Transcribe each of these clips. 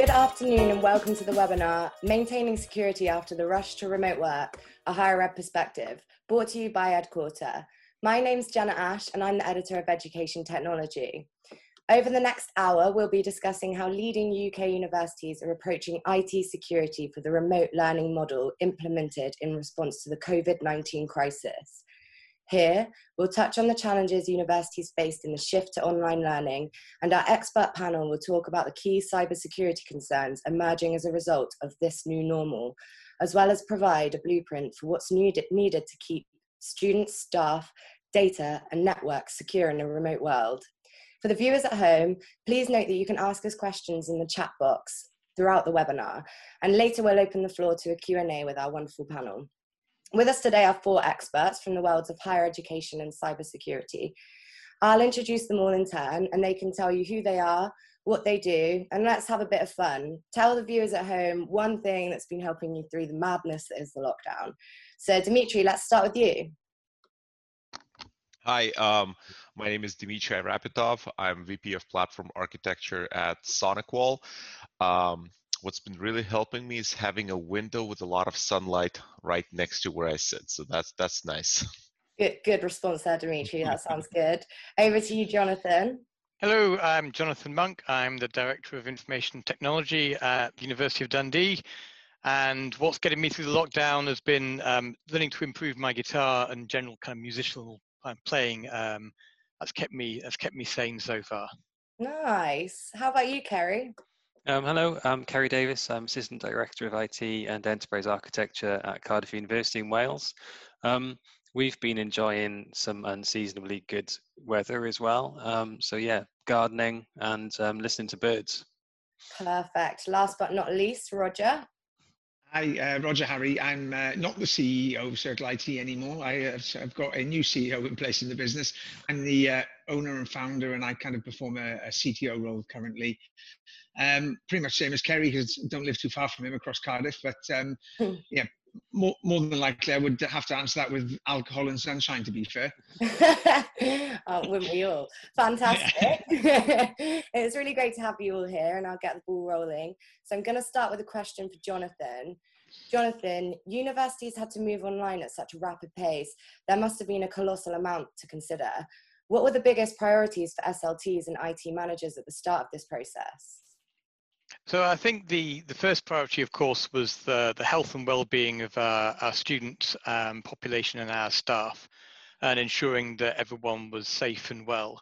Good afternoon and welcome to the webinar, Maintaining Security After the Rush to Remote Work, a Higher Ed Perspective, brought to you by EdQuarter. My name's Jenna Ash and I'm the editor of Education Technology. Over the next hour, we'll be discussing how leading UK universities are approaching IT security for the remote learning model implemented in response to the COVID 19 crisis. Here, we'll touch on the challenges universities faced in the shift to online learning, and our expert panel will talk about the key cybersecurity concerns emerging as a result of this new normal, as well as provide a blueprint for what's needed to keep students, staff, data, and networks secure in a remote world. For the viewers at home, please note that you can ask us questions in the chat box throughout the webinar, and later we'll open the floor to a Q&A with our wonderful panel. With us today are four experts from the worlds of higher education and cybersecurity. I'll introduce them all in turn, and they can tell you who they are, what they do, and let's have a bit of fun. Tell the viewers at home one thing that's been helping you through the madness that is the lockdown. So, Dimitri, let's start with you. Hi, um, my name is Dmitry Ayrapetov. I'm VP of Platform Architecture at SonicWall. Um, what's been really helping me is having a window with a lot of sunlight right next to where I sit. So that's that's nice. Good, good response there, Dimitri. That sounds good. Over to you, Jonathan. Hello, I'm Jonathan Monk. I'm the Director of Information Technology at the University of Dundee. And what's getting me through the lockdown has been um, learning to improve my guitar and general kind of musical playing, um, that's kept me that's kept me sane so far. Nice. How about you, Kerry? Um, hello, I'm Kerry Davis. I'm Assistant Director of IT and Enterprise Architecture at Cardiff University in Wales. Um, we've been enjoying some unseasonably good weather as well. Um, so yeah, gardening and um, listening to birds. Perfect. Last but not least, Roger. Hi, uh, Roger Harry. I'm uh, not the CEO of Circle IT anymore. I, have uh, got a new CEO in place in the business. I'm the uh, owner and founder, and I kind of perform a, a CTO role currently. Um, pretty much same as Kerry, because don't live too far from him across Cardiff. But um, hmm. yeah, more, more than likely, I would have to answer that with alcohol and sunshine, to be fair. oh, wouldn't we all? Fantastic. it's really great to have you all here, and I'll get the ball rolling. So, I'm going to start with a question for Jonathan. Jonathan, universities had to move online at such a rapid pace. There must have been a colossal amount to consider. What were the biggest priorities for SLTs and IT managers at the start of this process? So I think the, the first priority, of course, was the, the health and well-being of our, our student um, population and our staff, and ensuring that everyone was safe and well.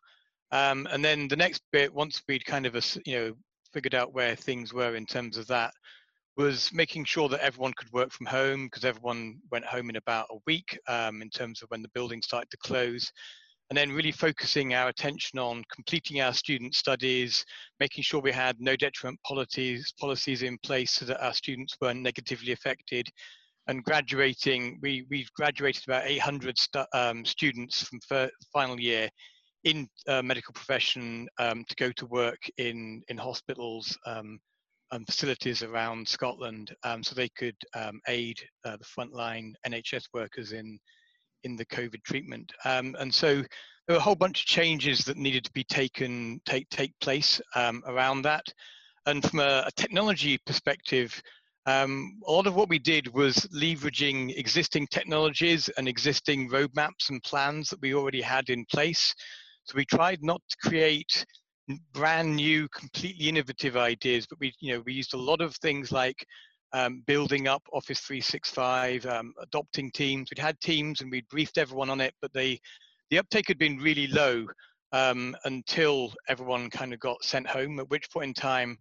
Um, and then the next bit, once we'd kind of you know figured out where things were in terms of that, was making sure that everyone could work from home because everyone went home in about a week um, in terms of when the building started to close and then really focusing our attention on completing our student studies, making sure we had no detriment policies, policies in place so that our students weren't negatively affected, and graduating, we, we've graduated about 800 um, students from final year in uh, medical profession um, to go to work in, in hospitals um, and facilities around Scotland um, so they could um, aid uh, the frontline NHS workers in in the COVID treatment. Um, and so there were a whole bunch of changes that needed to be taken take take place um, around that. And from a, a technology perspective, um, a lot of what we did was leveraging existing technologies and existing roadmaps and plans that we already had in place. So we tried not to create brand new, completely innovative ideas, but we, you know, we used a lot of things like um, building up Office 365, um, adopting Teams. We'd had Teams and we'd briefed everyone on it, but they, the uptake had been really low um, until everyone kind of got sent home, at which point in time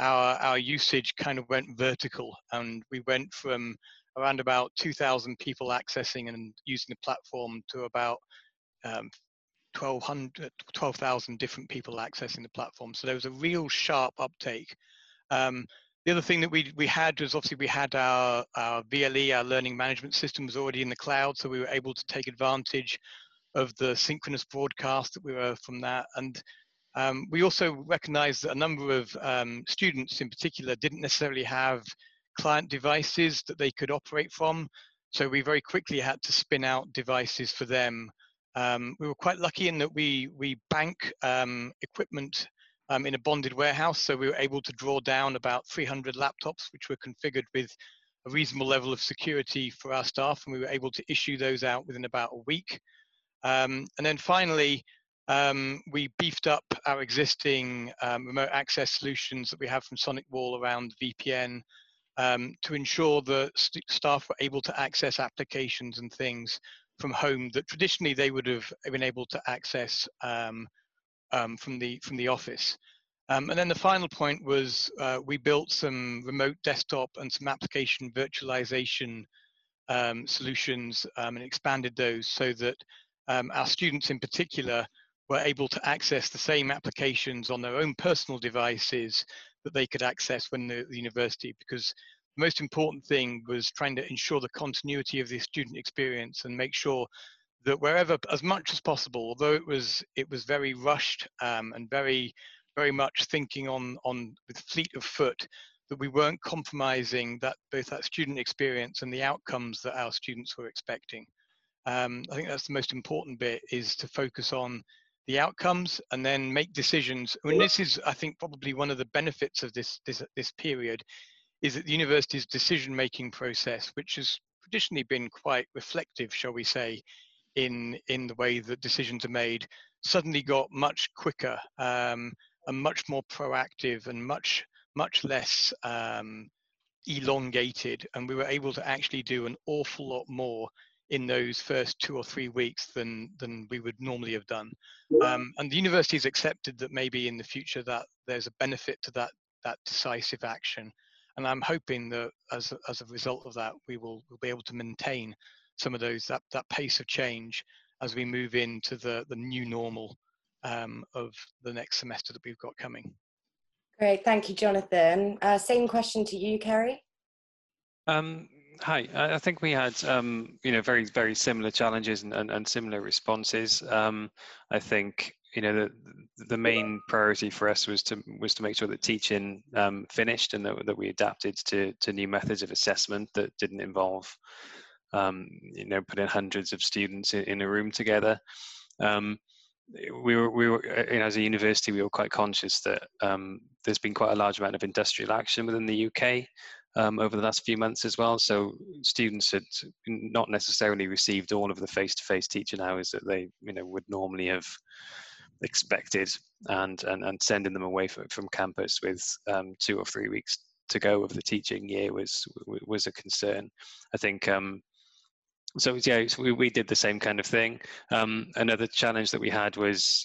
our, our usage kind of went vertical and we went from around about 2,000 people accessing and using the platform to about um, 1,200, 12,000 different people accessing the platform. So there was a real sharp uptake. Um, the other thing that we, we had was obviously we had our, our VLE, our learning management system was already in the cloud, so we were able to take advantage of the synchronous broadcast that we were from that. And um, we also recognized that a number of um, students in particular didn't necessarily have client devices that they could operate from. So we very quickly had to spin out devices for them. Um, we were quite lucky in that we, we bank um, equipment um, in a bonded warehouse. So we were able to draw down about 300 laptops, which were configured with a reasonable level of security for our staff, and we were able to issue those out within about a week. Um, and then finally, um, we beefed up our existing um, remote access solutions that we have from SonicWall around VPN um, to ensure that st staff were able to access applications and things from home that traditionally they would have been able to access um, from the from the office. Um, and then the final point was uh, we built some remote desktop and some application virtualization um, solutions um, and expanded those so that um, our students in particular were able to access the same applications on their own personal devices that they could access when the, the university because the most important thing was trying to ensure the continuity of the student experience and make sure that wherever as much as possible although it was it was very rushed um, and very very much thinking on on with fleet of foot that we weren't compromising that both that student experience and the outcomes that our students were expecting. Um, i think that's the most important bit is to focus on the outcomes and then make decisions. And this is i think probably one of the benefits of this this this period is that the university's decision making process which has traditionally been quite reflective shall we say in in the way that decisions are made suddenly got much quicker um, and much more proactive and much much less um, elongated. And we were able to actually do an awful lot more in those first two or three weeks than than we would normally have done. Um, and the university has accepted that maybe in the future that there's a benefit to that that decisive action. And i'm hoping that as as a result of that we will will be able to maintain some of those that that pace of change as we move into the the new normal um, of the next semester that we've got coming. Great, thank you, Jonathan. Uh, same question to you, Kerry. Um, hi, I think we had um, you know very very similar challenges and, and, and similar responses. Um, I think you know the the main priority for us was to was to make sure that teaching um, finished and that, that we adapted to to new methods of assessment that didn't involve um, you know, putting hundreds of students in, in a room together. Um, we were, we were, you know, as a university, we were quite conscious that um, there's been quite a large amount of industrial action within the UK um, over the last few months as well. So students had not necessarily received all of the face-to-face teaching hours that they, you know, would normally have expected, and and, and sending them away from, from campus with um, two or three weeks to go of the teaching year was was a concern. I think um, so yeah, so we, we did the same kind of thing. Um, another challenge that we had was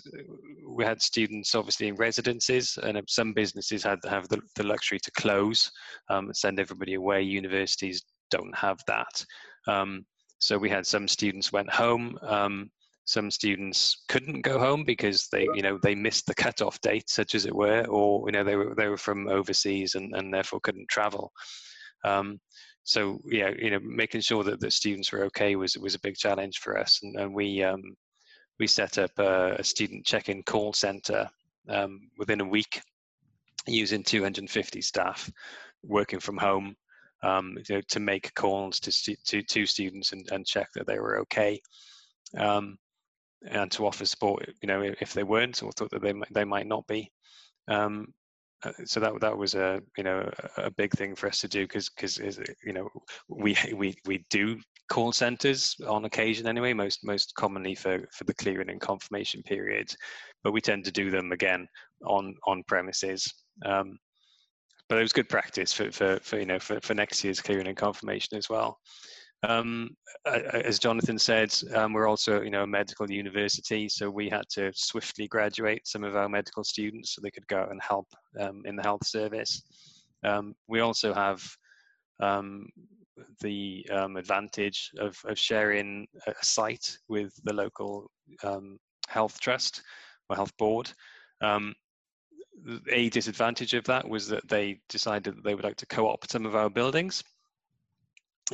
we had students obviously in residences, and some businesses had to have the, the luxury to close um, and send everybody away. Universities don't have that. Um, so we had some students went home. Um, some students couldn't go home because they, you know, they missed the cutoff date, such as it were, or you know, they were they were from overseas and, and therefore couldn't travel. Um, so yeah, you know, making sure that the students were okay was was a big challenge for us, and, and we um, we set up a, a student check-in call center um, within a week using 250 staff working from home um, to make calls to to, to students and, and check that they were okay. Um, and to offer support, you know, if they weren't or thought that they they might not be. Um, so that that was a you know a big thing for us to do because because you know we we we do call centers on occasion anyway most most commonly for for the clearing and confirmation periods but we tend to do them again on on premises. Um, but it was good practice for for, for you know for, for next year's clearing and confirmation as well um, as Jonathan said, um, we're also, you know, a medical university, so we had to swiftly graduate some of our medical students so they could go and help um, in the health service. Um, we also have um, the um, advantage of, of, sharing a site with the local health trust or health board. a disadvantage of that was that they decided that they would like to co-opt some of our buildings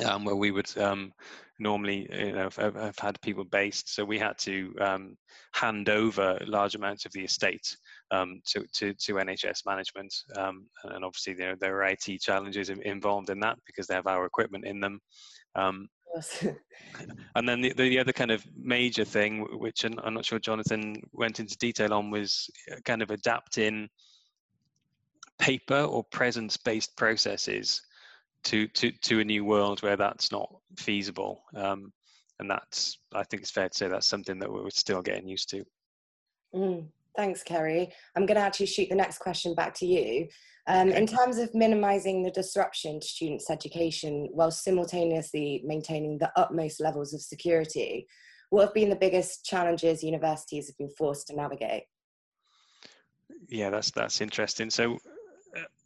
um, where we would um, normally you know have, have, had people based. So we had to um, hand over large amounts of the estate um, to, to, to NHS management, um, and obviously there there are IT challenges involved in that because they have our equipment in them. Um, and then the, the other kind of major thing, which I'm not sure Jonathan went into detail on, was uh, kind of adapting paper or presence-based processes to, to, to a new world where that's not feasible. Um, and that's, I think it's fair to say that's something that we're still getting used to. Mm, thanks, Kerry. I'm going to actually shoot the next question back to you. Um, in terms of minimizing the disruption to students' education while simultaneously maintaining the utmost levels of security, what have been the biggest challenges universities have been forced to navigate? Yeah, that's that's interesting. So,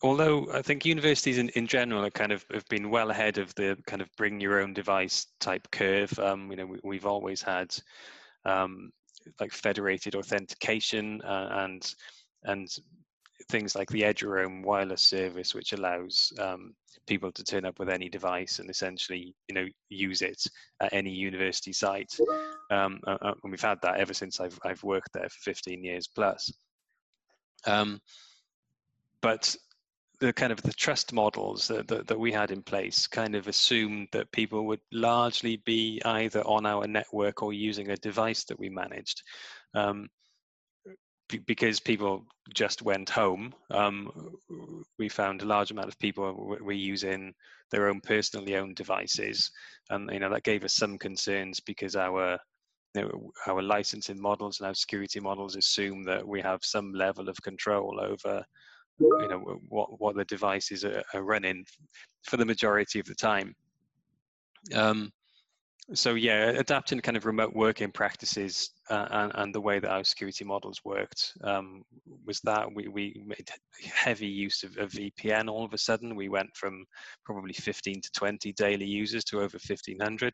although I think universities in, in general are kind of have been well ahead of the kind of bring your own device type curve. Um, you know, we, have always had um, like federated authentication uh, and and things like the Eduroam wireless service, which allows um, people to turn up with any device and essentially, you know, use it at any university site. Um, and we've had that ever since I've I've worked there for 15 years plus. Um, but the kind of the trust models that, that, that, we had in place kind of assumed that people would largely be either on our network or using a device that we managed. Um, because people just went home, um, we found a large amount of people were using their own personally owned devices, and you know that gave us some concerns because our you know, our licensing models and our security models assume that we have some level of control over you know what what the devices are, are running for the majority of the time. Um, so yeah, adapting kind of remote working practices uh, and, and, the way that our security models worked um, was that we, we made heavy use of, of, VPN all of a sudden. We went from probably 15 to 20 daily users to over 1500.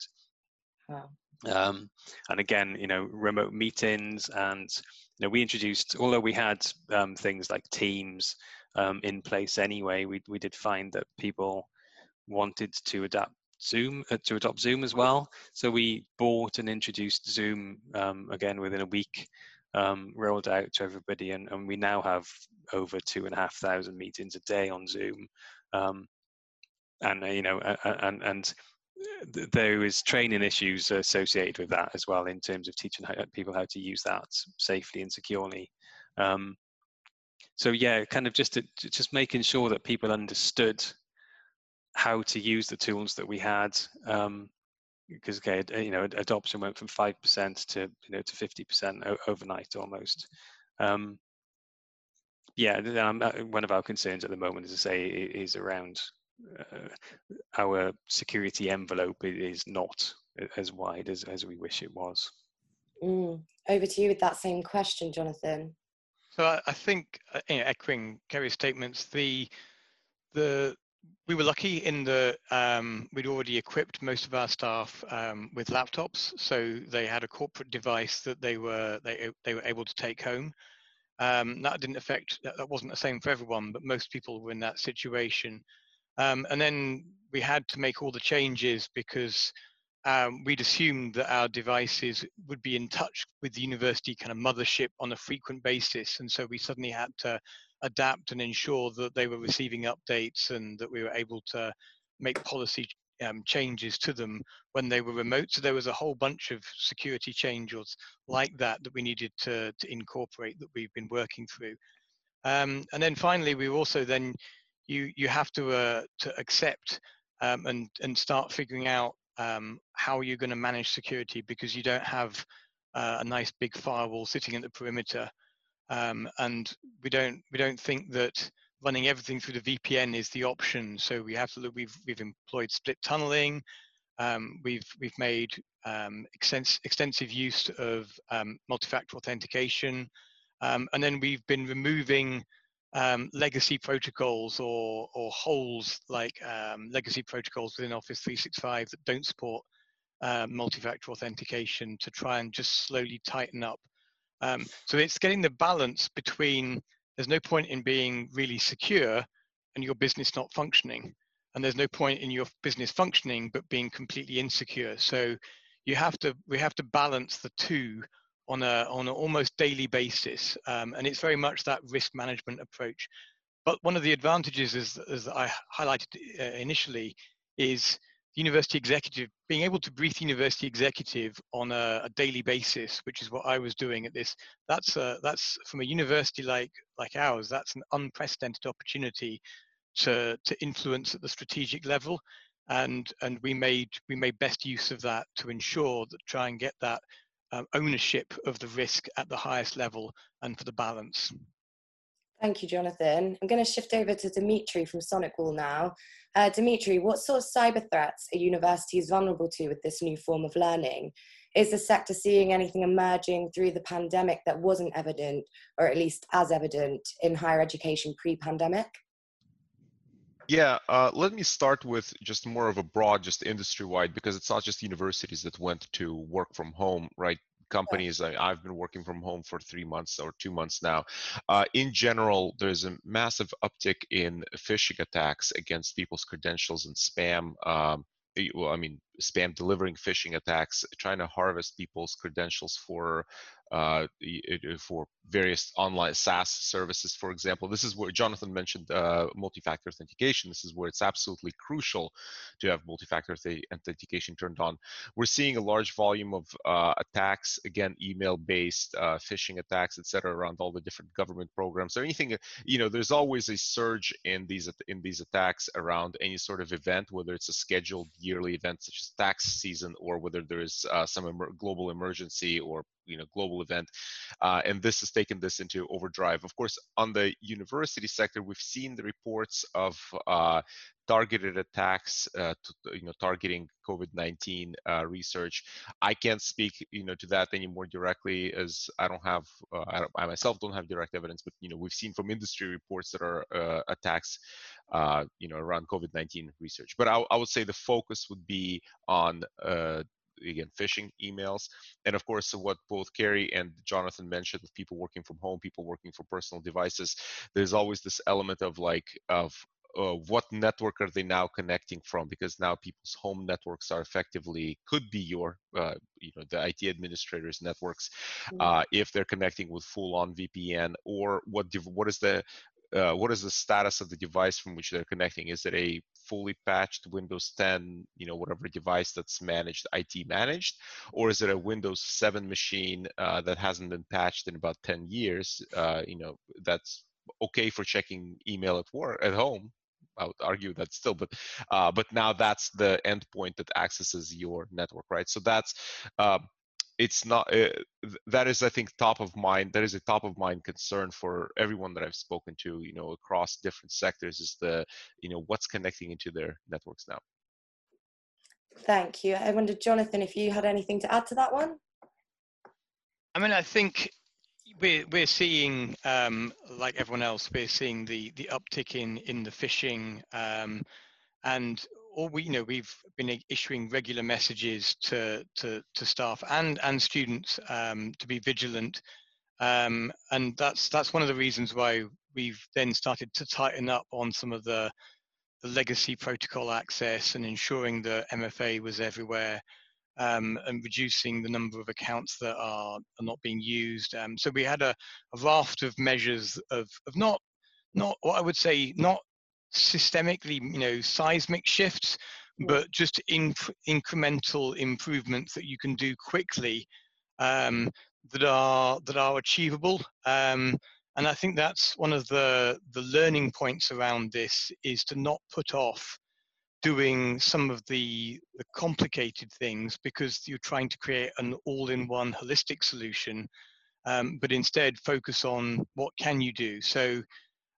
Wow. Um, and again, you know, remote meetings and, know, we introduced, although we had um, things like Teams um, in place anyway, we, we did find that people wanted to adapt Zoom uh, to adopt Zoom as well. So we bought and introduced Zoom um, again within a week, um, rolled out to everybody, and, and, we now have over two and a half thousand meetings a day on Zoom. Um, and uh, you know, and and there is training issues associated with that as well in terms of teaching people how to use that safely and securely. Um, so yeah, kind of just to, just making sure that people understood how to use the tools that we had. Um, because okay, you know, adoption went from five percent to you know to fifty percent overnight almost. Um, yeah, uh, one of our concerns at the moment, as I say, is around our security envelope is not as wide as, as we wish it was. Mm. Over to you with that same question, Jonathan. So I, I think, uh, you know, echoing Kerry's statements, the the we were lucky in that um, we'd already equipped most of our staff um, with laptops, so they had a corporate device that they were they they were able to take home. Um, that didn't affect that wasn't the same for everyone, but most people were in that situation. Um, and then we had to make all the changes because um, we'd assumed that our devices would be in touch with the university kind of mothership on a frequent basis, and so we suddenly had to adapt and ensure that they were receiving updates and that we were able to make policy um, changes to them when they were remote. So there was a whole bunch of security changes like that that we needed to, to incorporate that we've been working through. Um, and then finally, we also then you you have to uh, to accept um, and and start figuring out um, how you're going to manage security because you don't have uh, a nice big firewall sitting at the perimeter um, and we don't we don't think that running everything through the VPN is the option. So we have to look. We've we've employed split tunneling. Um, we've we've made um, extens extensive use of um, multi-factor authentication, and then we've been removing um, legacy protocols or or holes like legacy protocols within Office 365 that don't support uh, multi-factor authentication to try and just slowly tighten up um, so it's getting the balance between there's no point in being really secure and your business not functioning. And there's no point in your business functioning but being completely insecure. So you have to we have to balance the two on a on an almost daily basis. Um, and it's very much that risk management approach. But one of the advantages is, as I highlighted uh, initially, is university executive, being able to brief the university executive on a, a, daily basis, which is what I was doing at this, that's a, that's from a university like like ours, that's an unprecedented opportunity to to influence at the strategic level, and and we made we made best use of that to ensure that try and get that um, ownership of the risk at the highest level and for the balance. Thank you, Jonathan. I'm going to shift over to Dimitri from SonicWall now. Uh, Dimitri, what sort of cyber threats are universities vulnerable to with this new form of learning? Is the sector seeing anything emerging through the pandemic that wasn't evident, or at least as evident, in higher education pre pandemic? Yeah, uh, let me start with just more of a broad, just industry wide, because it's not just universities that went to work from home, right? companies I, have been working from home for three months or two months now uh, in general there's a massive uptick in phishing attacks against people's credentials and spam um, well, I mean, spam delivering phishing attacks, trying to harvest people's credentials for uh, for various online SaaS services, for example. This is where Jonathan mentioned uh, multi-factor authentication. This is where it's absolutely crucial to have multi-factor authentication turned on. We're seeing a large volume of uh, attacks, again, email-based uh, phishing attacks, etc., around all the different government programs or anything. You know, there's always a surge in these in these attacks around any sort of event, whether it's a scheduled yearly event such as tax season, or whether there's uh, some global emergency or you know global event uh, and this has taken this into overdrive. Of course on the university sector we've seen the reports of uh, targeted attacks uh, to, you know targeting covid-19 uh, research. I can't speak you know to that any more directly as i don't have uh, I, don't, I, myself don't have direct evidence but you know we've seen from industry reports that are uh, attacks you know around covid-19 research. But I, I, would say the focus would be on again phishing emails and of course what both Kerry and Jonathan mentioned with people working from home people working for personal devices there's always this element of like of uh, what network are they now connecting from because now people's home networks are effectively could be your uh, you know the IT administrators networks mm-hmm. uh, if they're connecting with full on VPN or what what is the uh, what is the status of the device from which they're connecting? Is it a fully patched Windows 10, you know, whatever device that's managed, IT managed, or is it a Windows 7 machine uh, that hasn't been patched in about 10 years? Uh, you know, that's okay for checking email at work at home. I would argue that still, but uh, but now that's the endpoint that accesses your network, right? So that's uh, it's not uh, that is i think top of mind that is a top of mind concern for everyone that i've spoken to you know across different sectors is the you know what's connecting into their networks now. Thank you. I wondered jonathan if you had anything to add to that one? I mean i think we're we're seeing um, like everyone else we're seeing the the uptick in in the phishing um, and or we, you know, we've been issuing regular messages to to, to staff and and students um, to be vigilant, um, and that's that's one of the reasons why we've then started to tighten up on some of the the legacy protocol access and ensuring that MFA was everywhere. Um, and reducing the number of accounts that are, are not being used. Um, so we had a, a, raft of measures of, of not not what I would say not systemically, you know, seismic shifts, but just in, incremental improvements that you can do quickly um, that are that are achievable. Um, and I think that's one of the the learning points around this is to not put off doing some of the, the complicated things because you're trying to create an all-in-one holistic solution, um, but instead focus on what can you do. So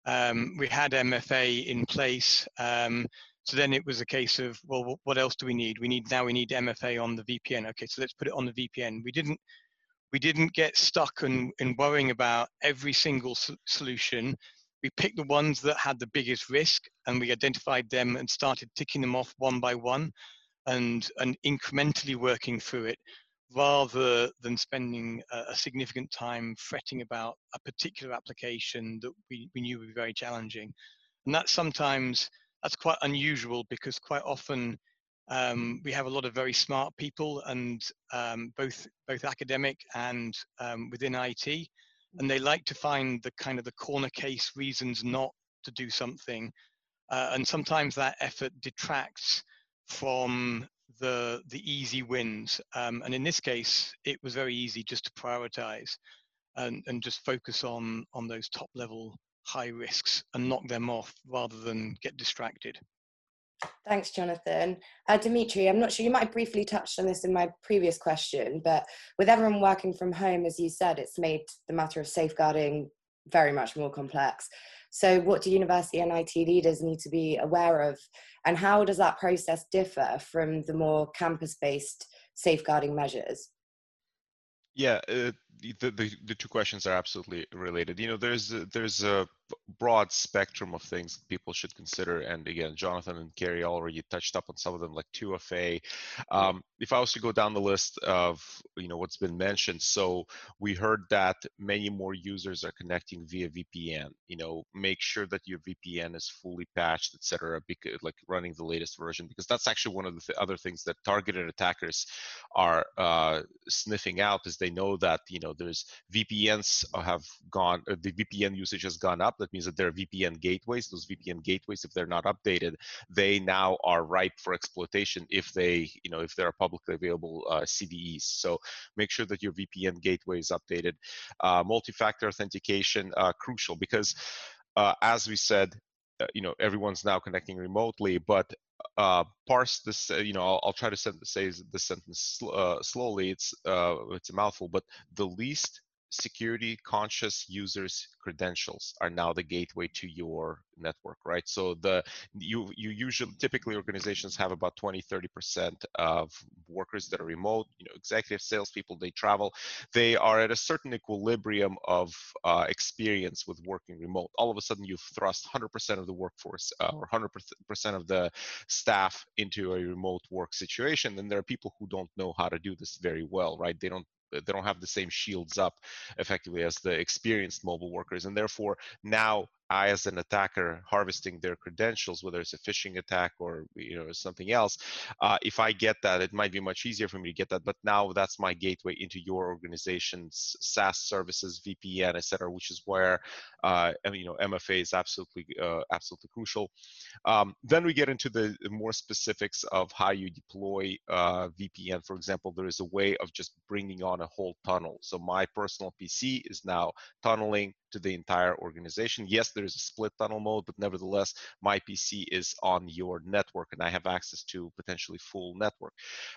um, we had MFA in place. Um, so then it was a case of, well, what else do we need? We need now we need MFA on the VPN. Okay, so let's put it on the VPN. We didn't we didn't get stuck in, in worrying about every single solution. We picked the ones that had the biggest risk and we identified them and started ticking them off one by one and, and incrementally working through it rather than spending a, a, significant time fretting about a particular application that we, we knew would be very challenging. And that's sometimes, that's quite unusual because quite often um, we have a lot of very smart people and um, both, both academic and um, within IT, and they like to find the kind of the corner case reasons not to do something. Uh, and sometimes that effort detracts from the the easy wins. Um, and in this case, it was very easy just to prioritize and, and just focus on on those top level high risks and knock them off rather than get distracted. Thanks, Jonathan. Uh, Dimitri, I'm not sure you might have briefly touched on this in my previous question, but with everyone working from home, as you said, it's made the matter of safeguarding very much more complex. So, what do university and IT leaders need to be aware of, and how does that process differ from the more campus based safeguarding measures? Yeah, uh, the, the, the two questions are absolutely related. You know, there's there's a broad spectrum of things people should consider, and again, Jonathan and Kerry already touched up on some of them, like 2FA. Um, if I was to go down the list of you know what's been mentioned, so we heard that many more users are connecting via VPN. You know, make sure that your VPN is fully patched, etc. Because like running the latest version, because that's actually one of the th- other things that targeted attackers are uh, sniffing out, is they know that you know there's VPNs have gone, the VPN usage has gone up. That means that there are VPN gateways. Those VPN gateways, if they're not updated, they now are ripe for exploitation if they, you know, if there are publicly available uh, CVEs. So make sure that your VPN gateway is updated. Uh, multi-factor authentication uh, crucial because, uh, as we said, uh, you know everyone's now connecting remotely but uh, parse this. Uh, you know, I'll, I'll, try to say the sentence sl- uh, slowly. It's uh, it's a mouthful, but the least security conscious users credentials are now the gateway to your network right? So the you you usually typically organizations have about 20 30 percent of workers that are remote you know executive salespeople they travel. They are at a certain equilibrium of uh, experience with working remote. All of a sudden you've thrust 100 percent of the workforce uh, or 100 percent of the staff into a remote work situation and there are people who don't know how to do this very well right? They don't Uh, they don't have the same shields up effectively as the experienced mobile workers. And therefore now I, as an attacker, harvesting their credentials, whether it's a phishing attack or you know something else, uh, if I get that, it might be much easier for me to get that. But now that's my gateway into your organization's SaaS services, VPN, etc., which is where uh, you know MFA is absolutely uh, absolutely crucial. Um, then we get into the more specifics of how you deploy uh, VPN. For example, there is a way of just bringing on a whole tunnel. So my personal PC is now tunneling to the entire organization. Yes, there is a split tunnel mode, but nevertheless, my PC is on your network and I have access to potentially full network,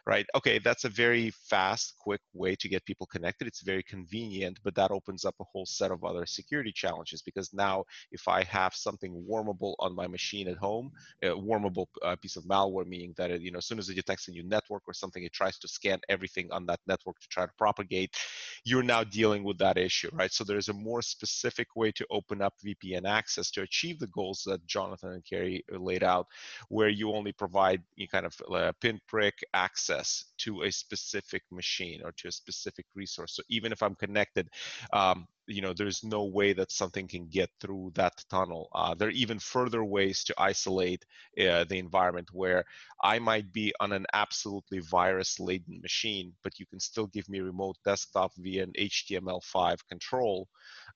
right? Okay, that's a very fast, quick way to get people connected. It's very convenient, but that opens up a whole set of other security challenges because now if I have something wormable on my machine at home, a wormable uh, piece of malware, meaning that it, you know, as soon as it detects a new network or something, it tries to scan everything on that network to try to propagate, you're now dealing with that issue, right? So there's a more specific specific way to open up VPN access to achieve the goals that Jonathan and Kerry laid out, where you only provide you kind of uh, pinprick access to a specific machine or to a specific resource. So even if I'm connected, um, you know, there's no way that something can get through that tunnel. Uh, there are even further ways to isolate uh, the environment where I might be on an absolutely virus-laden machine, but you can still give me remote desktop via an HTML5 control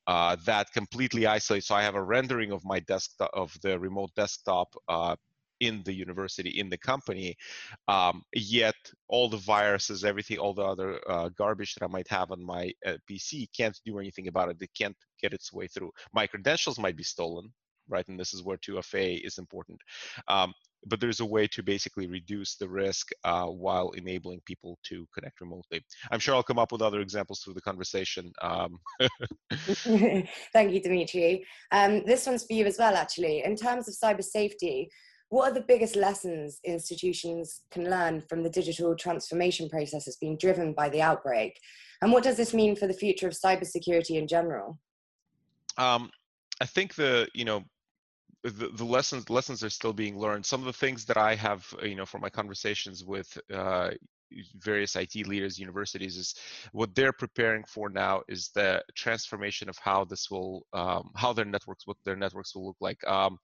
uh, that completely isolates. So I have a rendering of my desktop of the remote desktop uh, in the university in the company um, yet all the viruses everything all the other uh, garbage that i might have on my uh, pc can't do anything about it. They can't get its way through. My credentials might be stolen right? And this is where 2FA is important. Um, but there's a way to basically reduce the risk uh, while enabling people to connect remotely. I'm sure I'll come up with other examples through the conversation. Um. Thank you, Dimitri. Um, this one's for you as well, actually. In terms of cyber safety, what are the biggest lessons institutions can learn from the digital transformation processes being driven by the outbreak? And what does this mean for the future of cybersecurity in general? Um, I think the, you know, the, the lessons lessons are still being learned. Some of the things that I have, uh, you know, from my conversations with uh, various IT leaders, universities, is what they're preparing for now is the transformation of how this will, um, how their networks, what their networks will look like. Um,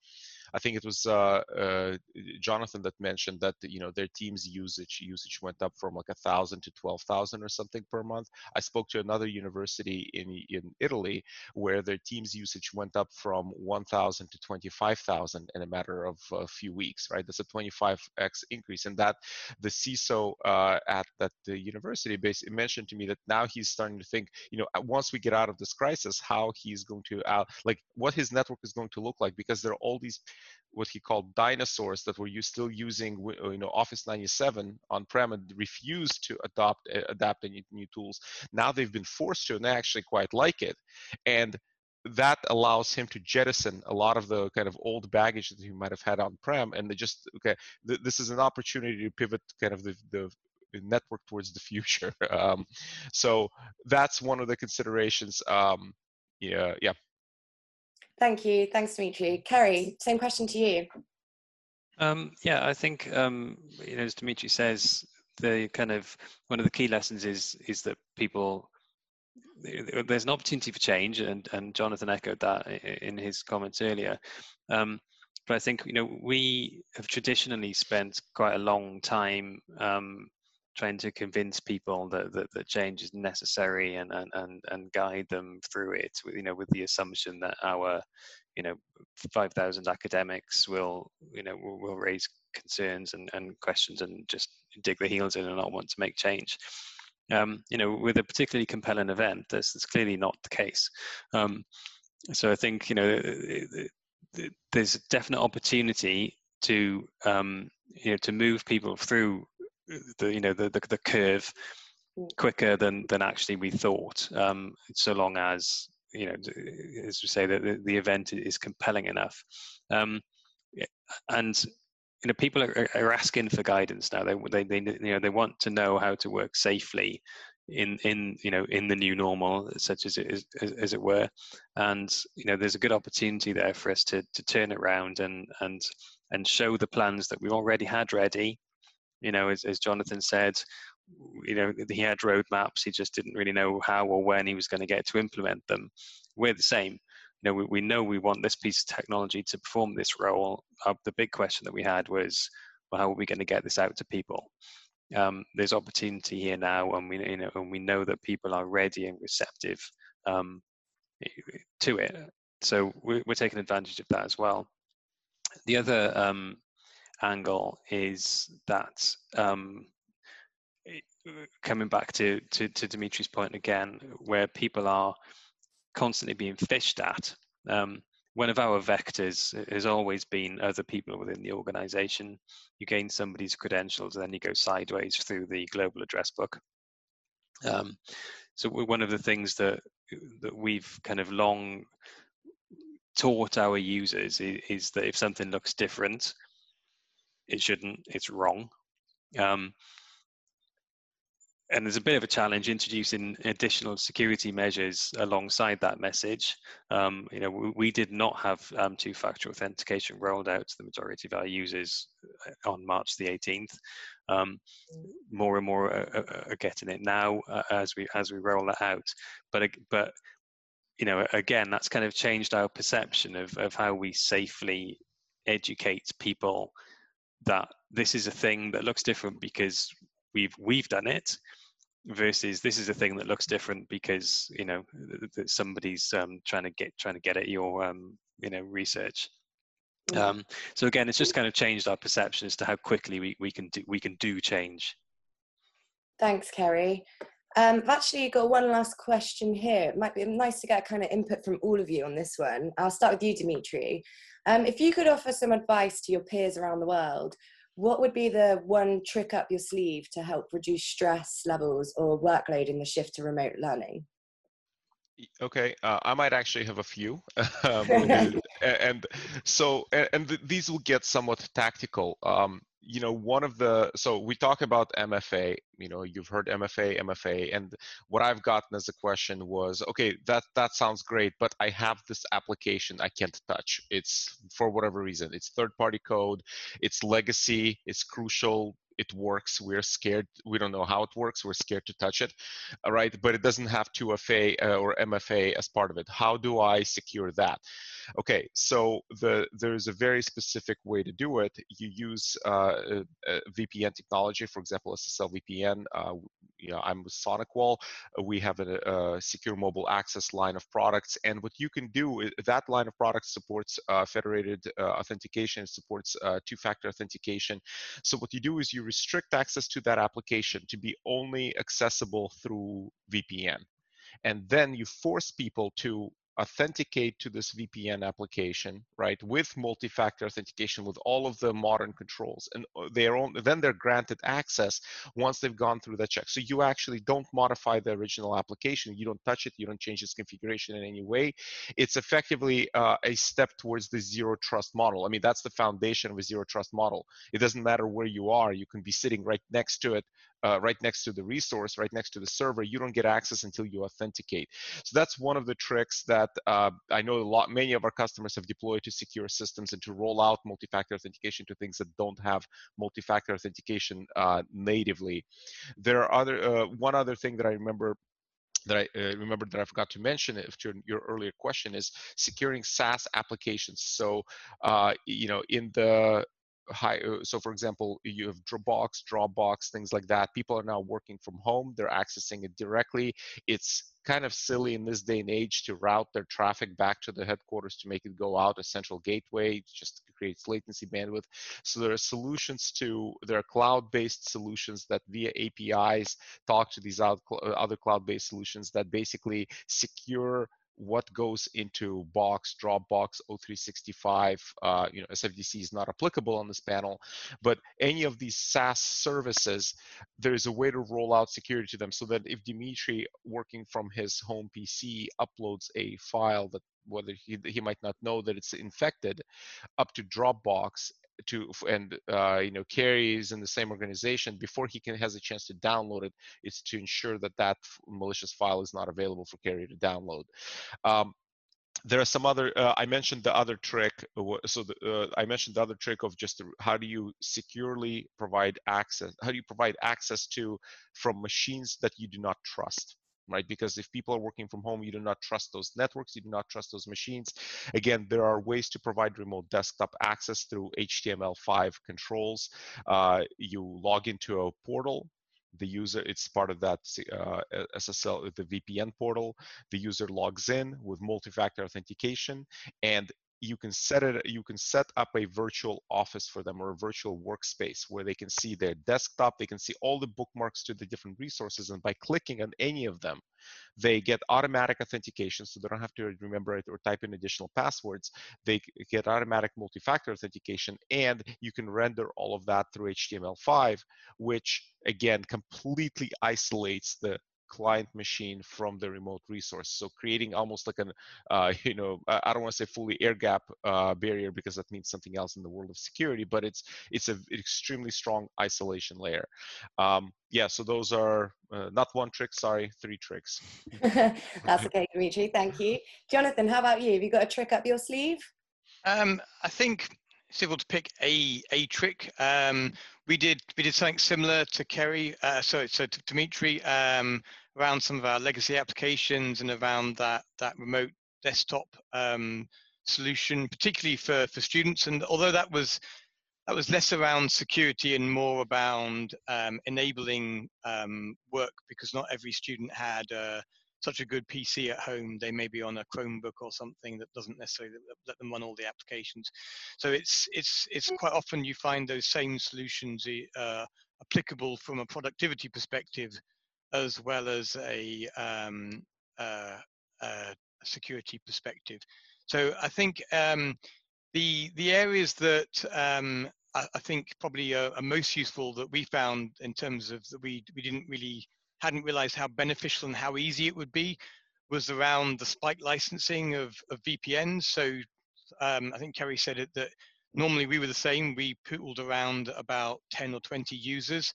I think it was uh, uh, Jonathan that mentioned that you know their team's usage usage went up from like a thousand to twelve thousand or something per month. I spoke to another university in in Italy where their team's usage went up from one thousand to twenty five thousand in a matter of a few weeks. Right, that's a twenty five x increase, and that the CISO uh, at that university basically mentioned to me that now he's starting to think, you know, once we get out of this crisis, how he's going to like what his network is going to look like because there are all these what he called dinosaurs that were you still using you know office 97 on-prem and refused to adopt adapt any new tools. Now they've been forced to and they actually quite like it. And that allows him to jettison a lot of the kind of old baggage that he might have had on prem and they just okay th- this is an opportunity to pivot kind of the, the network towards the future. Um, so that's one of the considerations. Um, yeah yeah Thank you. Thanks, Dimitri. Kerry, same question to you. Um, yeah, I think um, you know, as Dimitri says, the kind of one of the key lessons is is that people there's an opportunity for change, and and Jonathan echoed that in his comments earlier. Um, but I think you know we have traditionally spent quite a long time um, trying to convince people that, that, that change is necessary and, and, and, and guide them through it, you know, with the assumption that our, you know, 5,000 academics will, you know, will, will raise concerns and, and questions and just dig their heels in and not want to make change. Um, you know, with a particularly compelling event, this is clearly not the case. Um, so I think, you know, there's a definite opportunity to, um, you know, to move people through the you know the the, the curve mm. quicker than than actually we thought. Um, so long as you know, as we say, that the, the event is compelling enough, um, and you know, people are, are asking for guidance now. They, they they you know they want to know how to work safely in in you know in the new normal, such as it is as, as it were, and you know there's a good opportunity there for us to to turn around and and and show the plans that we already had ready you know, as, as Jonathan said, you know, he had roadmaps. He just didn't really know how or when he was going to get to implement them. We're the same. You know, we, we know we want this piece of technology to perform this role. Uh, the big question that we had was, well, how are we going to get this out to people? Um, there's opportunity here now, and we you know, and we know that people are ready and receptive um, to it. So we're, we're, taking advantage of that as well. The other um, angle is that um, coming back to, to, to Dimitri's point again, where people are constantly being phished at. Um, one of our vectors has always been other people within the organization. You gain somebody's credentials, and then you go sideways through the global address book. Um, so one of the things that that we've kind of long taught our users is, is that if something looks different, it shouldn't, it's wrong. Um, and there's a bit of a challenge introducing additional security measures alongside that message. Um, you know, we, we, did not have um, two-factor authentication rolled out to the majority of our users uh, on March the 18th. Um, more and more are, are, getting it now uh, as we as we roll that out. But but you know, again, that's kind of changed our perception of of how we safely educate people that this is a thing that looks different because we've we've done it versus this is a thing that looks different because you know that somebody's um, trying to get trying to get at your um, you know research mm. um, so again it's just kind of changed our perception as to how quickly we, we can do we can do change thanks kerry um, I've actually got one last question here. It might be nice to get kind of input from all of you on this one. I'll start with you, Dimitri. Um, if you could offer some advice to your peers around the world, what would be the one trick up your sleeve to help reduce stress levels or workload in the shift to remote learning? Okay, uh, I might actually have a few, um, and, so and, and th- these will get somewhat tactical. Um, you know one of the so we talk about MFA you know you've heard MFA MFA and what i've gotten as a question was okay that that sounds great but i have this application i can't touch. It's for whatever reason it's third party code it's legacy it's crucial it works. We're scared. We don't know how it works. We're scared to touch it, right? But it doesn't have 2FA uh, or MFA as part of it. How do I secure that? Okay, so the there's a very specific way to do it. You use uh, VPN technology, for example, SSL VPN. Uh, you know, I'm with SonicWall. Uh, we have a, a, secure mobile access line of products, and what you can do is that line of products supports uh, federated uh, authentication, it supports uh, two-factor authentication. So what you do is you restrict access to that application to be only accessible through VPN and then you force people to authenticate to this VPN application, right, with multi-factor authentication with all of the modern controls, and uh, then they're granted access once they've gone through that check. So you actually don't modify the original application, you don't touch it, you don't change its configuration in any way. It's effectively uh, a step towards the zero trust model. I mean, that's the foundation of a zero trust model. It doesn't matter where you are, you can be sitting right next to it uh, right next to the resource, right next to the server, you don't get access until you authenticate. So that's one of the tricks that uh, I know a lot, many of our customers have deployed to secure systems and to roll out multi-factor authentication to things that don't have multi-factor authentication uh, natively. There are other, uh, one other thing that I remember that I uh, remember that I forgot to mention if to your earlier question is securing SaaS applications. So, uh, you know, in the high uh, so for example you have dropbox dropbox things like that. People are now working from home. They're accessing it directly. It's kind of silly in this day and age to route their traffic back to the headquarters to make it go out a central gateway. Just creates latency bandwidth. So there are solutions to there are cloud-based solutions that via apis talk to these other cloud-based solutions that basically secure what goes into Box, Dropbox, O365, uh, you know, SFDC is not applicable on this panel, but any of these SaaS services, there is a way to roll out security to them so that if Dimitri, working from his home PC, uploads a file that whether he, he might not know that it's infected up to Dropbox to and uh, you know Kerry's in the same organization before he can has a chance to download it it's to ensure that that malicious file is not available for Kerry to download. Um, there are some other uh, i mentioned the other trick uh, so the, uh, i mentioned the other trick of just how do you securely provide access how do you provide access to from machines that you do not trust right? Because if people are working from home, you do not trust those networks, you do not trust those machines. Again, there are ways to provide remote desktop access through HTML5 controls. Uh, you log into a portal the user it's part of that uh, ssl the vpn portal the user logs in with multi-factor authentication and you can set it you can set up a virtual office for them or a virtual workspace where they can see their desktop they can see all the bookmarks to the different resources and by clicking on any of them they get automatic authentication so they don't have to remember it or type in additional passwords. They get automatic multi-factor authentication and you can render all of that through html5 which again completely isolates the client machine from the remote resource. So creating almost like an, uh, you know, I don't want to say fully air gap uh, barrier because that means something else in the world of security, but it's it's an extremely strong isolation layer. Um, yeah, so those are uh, not one trick, sorry, three tricks. That's okay, Dimitri. Thank you, Jonathan. How about you? Have you got a trick up your sleeve? Um, I think it's able to pick a a trick. Um, we did we did something similar to Kerry. Uh, so so to Dimitri. Um, around some of our legacy applications and around that that remote desktop um, solution, particularly for for students. And although that was that was less around security and more around um, enabling um, work because not every student had uh, such a good PC at home. They may be on a Chromebook or something that doesn't necessarily let them run all the applications. So it's it's it's quite often you find those same solutions uh, applicable from a productivity perspective as well as a, um, uh, uh, security perspective. So I think um, the the areas that um, I, I, think probably are, are, most useful that we found in terms of that we we didn't really hadn't realized how beneficial and how easy it would be was around the spike licensing of, of VPNs. So um, I think Kerry said it that normally we were the same. We pooled around about 10 or 20 users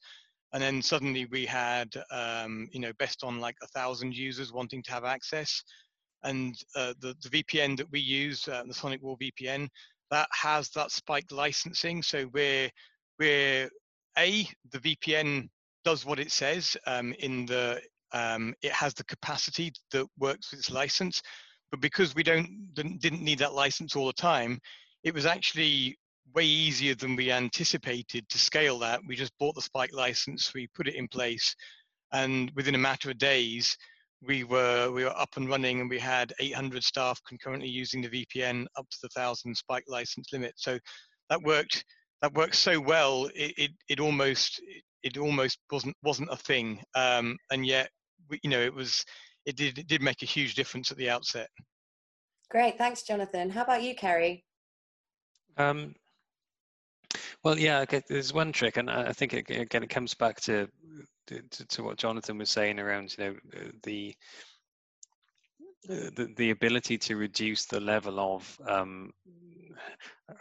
and then suddenly we had um, you know best on like a thousand users wanting to have access and uh, the, the vpn that we use uh, the SonicWall vpn that has that spike licensing so we're we're a the VPN does what it says um, in the um, it has the capacity that works with its license, but because we don't didn't need that license all the time, it was actually way easier than we anticipated to scale that. We just bought the Spike license, we put it in place, and within a matter of days, we were we were up and running, and we had 800 staff concurrently using the VPN up to the thousand Spike license limit. So that worked that worked so well. It it, it almost it almost wasn't wasn't a thing, um, and yet we, you know it was it did it did make a huge difference at the outset. Great, thanks, Jonathan. How about you, Kerry? Um, well, yeah, okay, there's one trick, and I think it, again it comes back to, to, to what Jonathan was saying around you know uh, the the, the ability to reduce the level of um,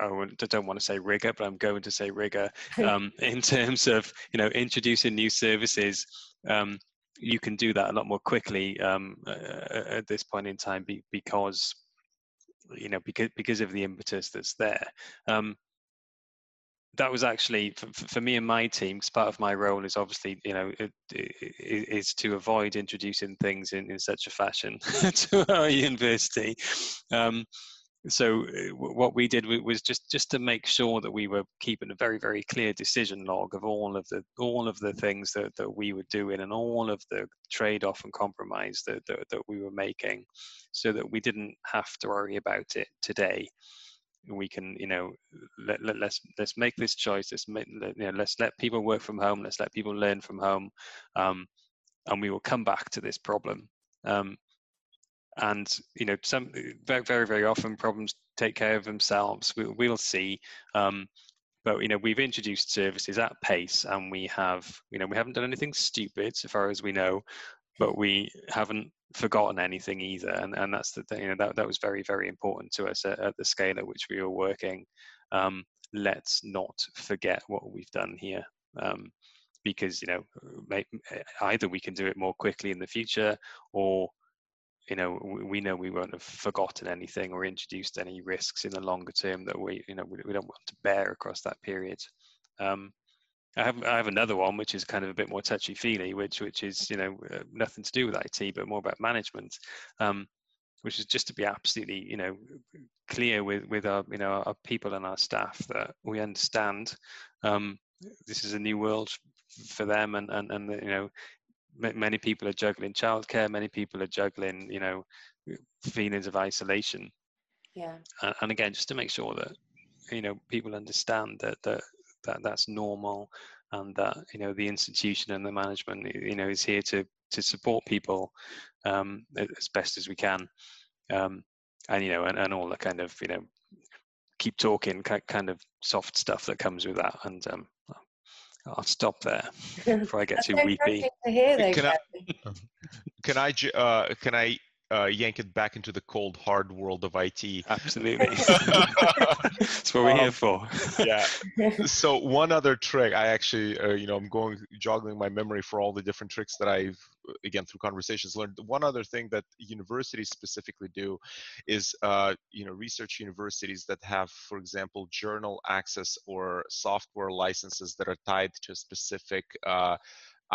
I don't want to say rigor, but I'm going to say rigor um, in terms of you know introducing new services. Um, you can do that a lot more quickly um, uh, at this point in time be, because you know because because of the impetus that's there. Um, that was actually for, for, me and my team because part of my role is obviously you know it, it, is to avoid introducing things in, in such a fashion to our university um, so uh, what we did was just just to make sure that we were keeping a very very clear decision log of all of the all of the things that, that we were doing and all of the trade-off and compromise that, that, that we were making so that we didn't have to worry about it today. We can you know let, let, let's let's make this choice. Let's make, let, you know, let's let people work from home. Let's let people learn from home. Um, and we will come back to this problem. Um, and you know some very very often problems take care of themselves. We, we'll see. Um, but you know we've introduced services at pace and we have you know we haven't done anything stupid so far as we know but we haven't forgotten anything either. And, and that's the you know that, that was very very important to us at, at the scale at which we were working. Um, let's not forget what we've done here. Um, because you know either we can do it more quickly in the future or you know we, know we won't have forgotten anything or introduced any risks in the longer term that we you know we, don't want to bear across that period. Um, I have I have another one which is kind of a bit more touchy feely, which which is you know uh, nothing to do with IT but more about management, um, which is just to be absolutely you know clear with with our you know our people and our staff that we understand um, this is a new world for them and and and you know many people are juggling childcare, many people are juggling, you know, feelings of isolation. Yeah. And, and again, just to make sure that you know people understand that that that that's normal, and that you know the institution and the management, you know, is here to to support people um, as best as we can, um, and you know, and, and all the kind of you know keep talking kind of soft stuff that comes with that and um, I'll stop there before I get too weepy. To hear, though, can, I, can I uh, can I uh, yank it back into the cold hard world of IT. Absolutely. That's what we're um, here for. yeah. So one other trick, I actually, uh, you know, I'm going joggling my memory for all the different tricks that I've, again, through conversations learned. One other thing that universities specifically do is, uh, you know, research universities that have, for example, journal access or software licenses that are tied to a specific uh,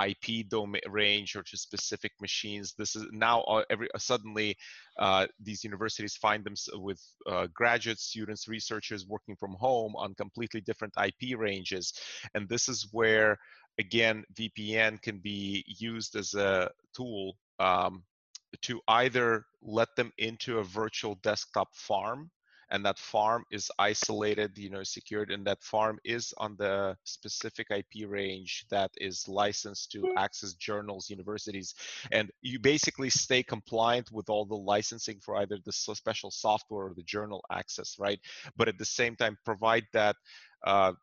IP domain range or to specific machines. This is now every suddenly uh, these universities find them with uh, graduate students, researchers working from home on completely different IP ranges, and this is where again VPN can be used as a tool um, to either let them into a virtual desktop farm and that farm is isolated, you know, secured, and that farm is on the specific IP range that is licensed to access journals, universities, and you basically stay compliant with all the licensing for either the special software or the journal access, right? But at the same time, provide that uh,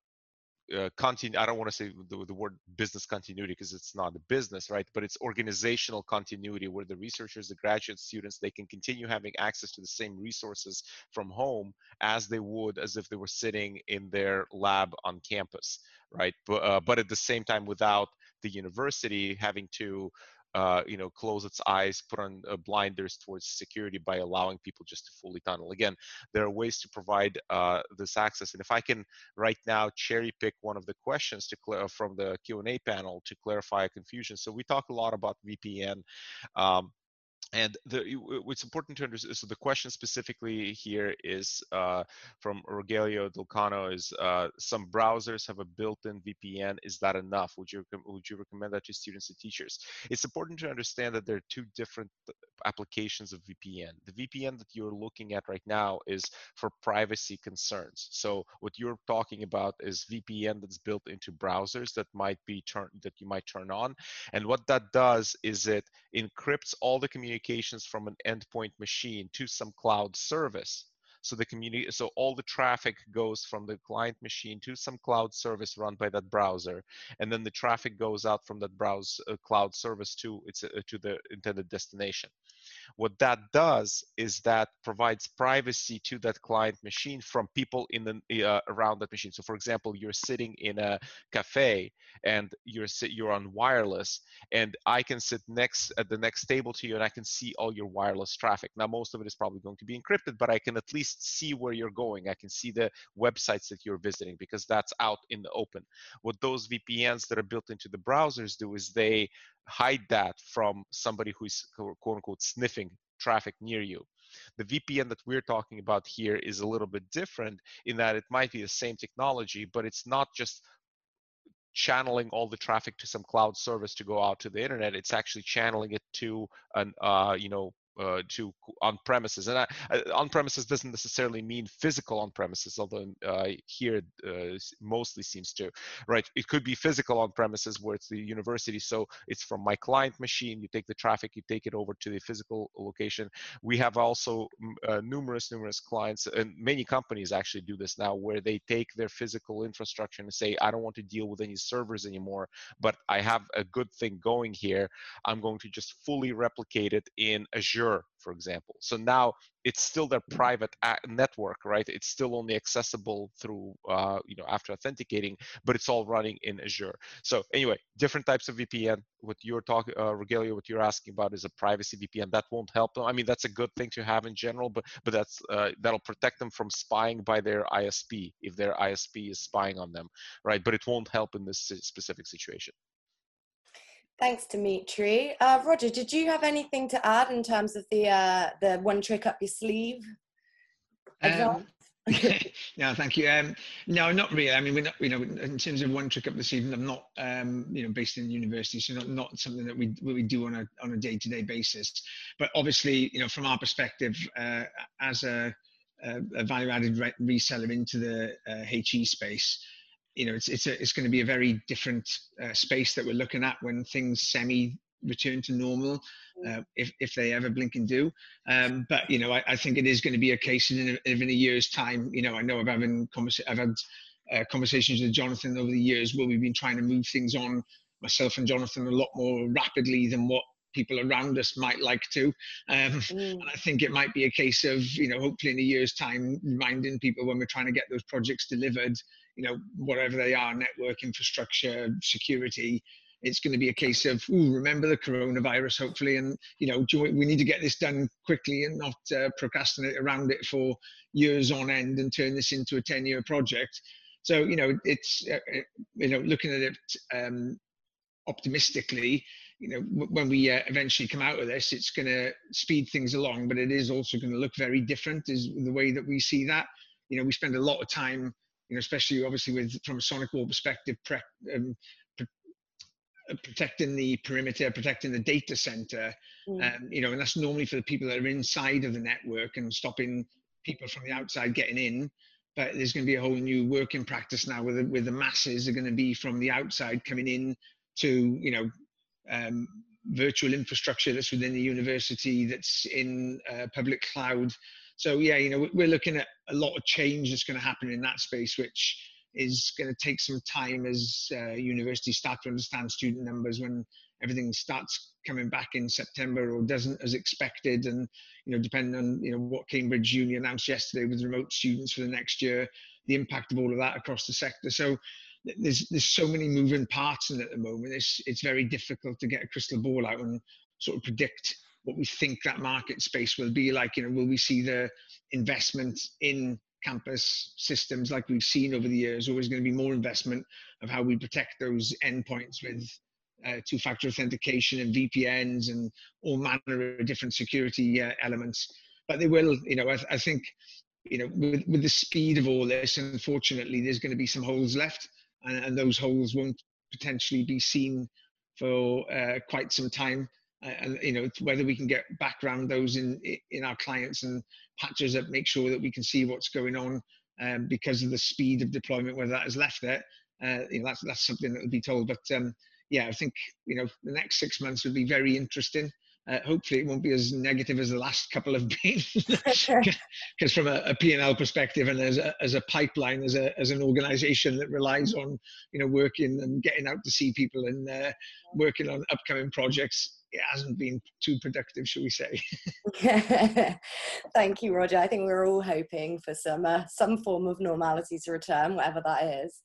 uh, continue i don't want to say the, the word business continuity because it's not a business right? But it's organizational continuity where the researchers the graduate students they can continue having access to the same resources from home as they would as if they were sitting in their lab on campus right? But, uh, but at the same time without the university having to uh, you know, close its eyes, put on uh, blinders towards security by allowing people just to fully tunnel. Again, there are ways to provide uh, this access. And if I can right now cherry pick one of the questions to from the Q&A panel to clarify a confusion. So we talk a lot about VPN. Um, and the, what's important to understand, so the question specifically here is uh, from Rogelio Delcano is uh, some browsers have a built-in VPN. Is that enough? Would you, would you recommend that to students and teachers? It's important to understand that there are two different applications of VPN. The VPN that you're looking at right now is for privacy concerns. So what you're talking about is VPN that's built into browsers that might be turned, that you might turn on. And what that does is it encrypts all the communication communications from an endpoint machine to some cloud service. So the community, so all the traffic goes from the client machine to some cloud service run by that browser, and then the traffic goes out from that browse uh, cloud service to its uh, to the intended destination. What that does is that provides privacy to that client machine from people in the uh, around that machine. So, for example, you're sitting in a cafe and you're you're on wireless, and I can sit next at the next table to you, and I can see all your wireless traffic. Now, most of it is probably going to be encrypted, but I can at least see where you're going. I can see the websites that you're visiting because that's out in the open. What those VPNs that are built into the browsers do is they hide that from somebody who's quote unquote sniffing traffic near you. The VPN that we're talking about here is a little bit different in that it might be the same technology, but it's not just channeling all the traffic to some cloud service to go out to the internet. It's actually channeling it to an, uh, you know, uh, to on premises. And I, on premises doesn't necessarily mean physical on premises, although uh, here uh, mostly seems to. Right? It could be physical on premises where it's the university. So it's from my client machine. You take the traffic, you take it over to the physical location. We have also uh, numerous, numerous clients, and many companies actually do this now, where they take their physical infrastructure and say, I don't want to deal with any servers anymore, but I have a good thing going here. I'm going to just fully replicate it in Azure Azure, for example. So now it's still their private network, right? It's still only accessible through, uh, you know, after authenticating, but it's all running in Azure. So anyway, different types of VPN. What you're talking, uh, Rogelio, what you're asking about is a privacy VPN. That won't help them. I mean, that's a good thing to have in general, but but that's uh, that'll protect them from spying by their ISP if their ISP is spying on them, right? But it won't help in this specific situation. Thanks, Dimitri. Uh, Roger, did you have anything to add in terms of the uh, the one trick up your sleeve? Um, no, thank you. Um, no, not really. I mean, we're not, you know, in terms of one trick up the sleeve, I'm not, um, you know, based in the university, so not, not something that we we do on a on a day to day basis. But obviously, you know, from our perspective, uh, as a, a value added re- reseller into the uh, HE space, you know, it's it's a, it's going to be a very different uh, space that we're looking at when things semi return to normal, uh, if if they ever blink and do. Um, but you know, I, I, think it is going to be a case in a, in a year's time. You know, I know I've having conversa- I've had uh, conversations with Jonathan over the years where we've been trying to move things on myself and Jonathan a lot more rapidly than what people around us might like to. Um, mm. And I think it might be a case of, you know, hopefully in a year's time, reminding people when we're trying to get those projects delivered, you know, whatever they are, network infrastructure, security, it's going to be a case of, ooh, remember the coronavirus, hopefully, and you know, we, we need to get this done quickly and not uh, procrastinate around it for years on end and turn this into a ten-year project. So you know, it's uh, uh you know, looking at it um, optimistically, you know, when we uh, eventually come out of this, it's going to speed things along, but it is also going to look very different. Is the way that we see that. You know, we spend a lot of time you know, especially obviously with from a sonic SonicWall perspective, pre, um, pre, uh, protecting the perimeter, protecting the data center, mm. um, you know, and that's normally for the people that are inside of the network and stopping people from the outside getting in. But there's going to be a whole new working practice now where the, where the masses are going to be from the outside coming in to, you know, um, virtual infrastructure that's within the university, that's in uh, public cloud so yeah, you know, we're looking at a lot of change that's going to happen in that space, which is going to take some time as uh, universities start to understand student numbers when everything starts coming back in September or doesn't as expected. And, you know, depending on, you know, what Cambridge Uni announced yesterday with remote students for the next year, the impact of all of that across the sector. So there's there's so many moving parts in at the moment. It's it's very difficult to get a crystal ball out and sort of predict what we think that market space will be like. You know, will we see the investment in campus systems like we've seen over the years, is going to be more investment of how we protect those endpoints with uh, two-factor authentication and VPNs and all manner of different security uh, elements. But they will, you know, I, I think, you know, with, with the speed of all this, unfortunately, there's going to be some holes left, and, and those holes won't potentially be seen for uh, quite some time. Uh, and you know whether we can get background those in in our clients and patches that make sure that we can see what's going on um, because of the speed of deployment, whether that is left there. Uh, you know, that's that's something that will be told. But um, yeah, I think you know the next six months will be very interesting. Uh, hopefully, it won't be as negative as the last couple have been, because from a, a P&L perspective and as a, as a pipeline, as a as an organisation that relies on you know working and getting out to see people and uh, working on upcoming projects, it hasn't been too productive, shall we say? Thank you, Roger. I think we're all hoping for some uh, some form of normality to return, whatever that is.